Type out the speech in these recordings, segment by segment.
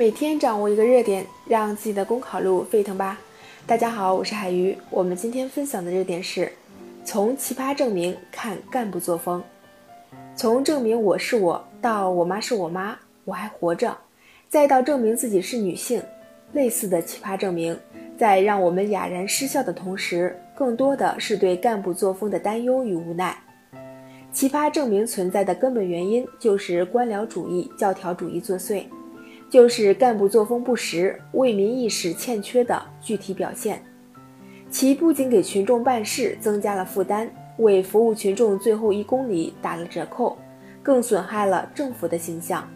每天掌握一个热点，让自己的公考路沸腾吧！大家好，我是海鱼。我们今天分享的热点是：从奇葩证明看干部作风。从证明我是我到我妈是我妈，我还活着，再到证明自己是女性，类似的奇葩证明，在让我们哑然失笑的同时，更多的是对干部作风的担忧与无奈。奇葩证明存在的根本原因就是官僚主义、教条主义作祟，就是干部作风不实、为民意识欠缺的具体表现。其不仅给群众办事增加了负担，为服务群众最后一公里打了折扣，更损害了政府的形象。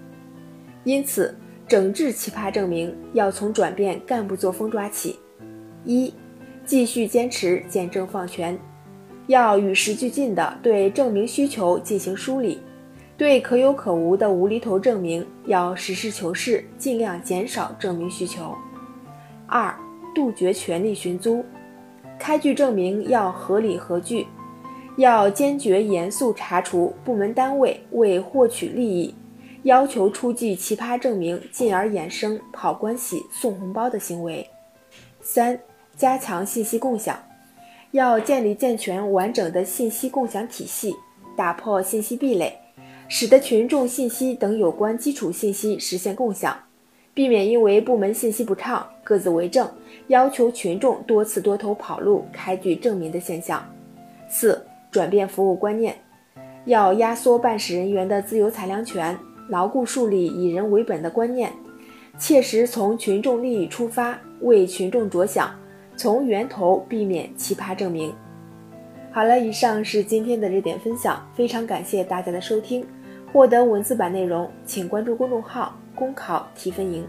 因此，整治奇葩证明要从转变干部作风抓起。一、继续坚持简政放权。要与时俱进地对证明需求进行梳理，对可有可无的无厘头证明要实事求是，尽量减少证明需求。二、杜绝权力寻租，开具证明要合理合据，要坚决严肃查处部门单位为获取利益，要求出具奇葩证明，进而衍生跑关系、送红包的行为。三、加强信息共享。要建立健全完整的信息共享体系，打破信息壁垒，使得群众信息等有关基础信息实现共享，避免因为部门信息不畅各自为政，要求群众多次多头跑路开具证明的现象。四、转变服务观念，要压缩办事人员的自由裁量权，牢固树立以人为本的观念，切实从群众利益出发，为群众着想。从源头避免奇葩证明。好了，以上是今天的热点分享，非常感谢大家的收听。获得文字版内容，请关注公众号“公考提分营”。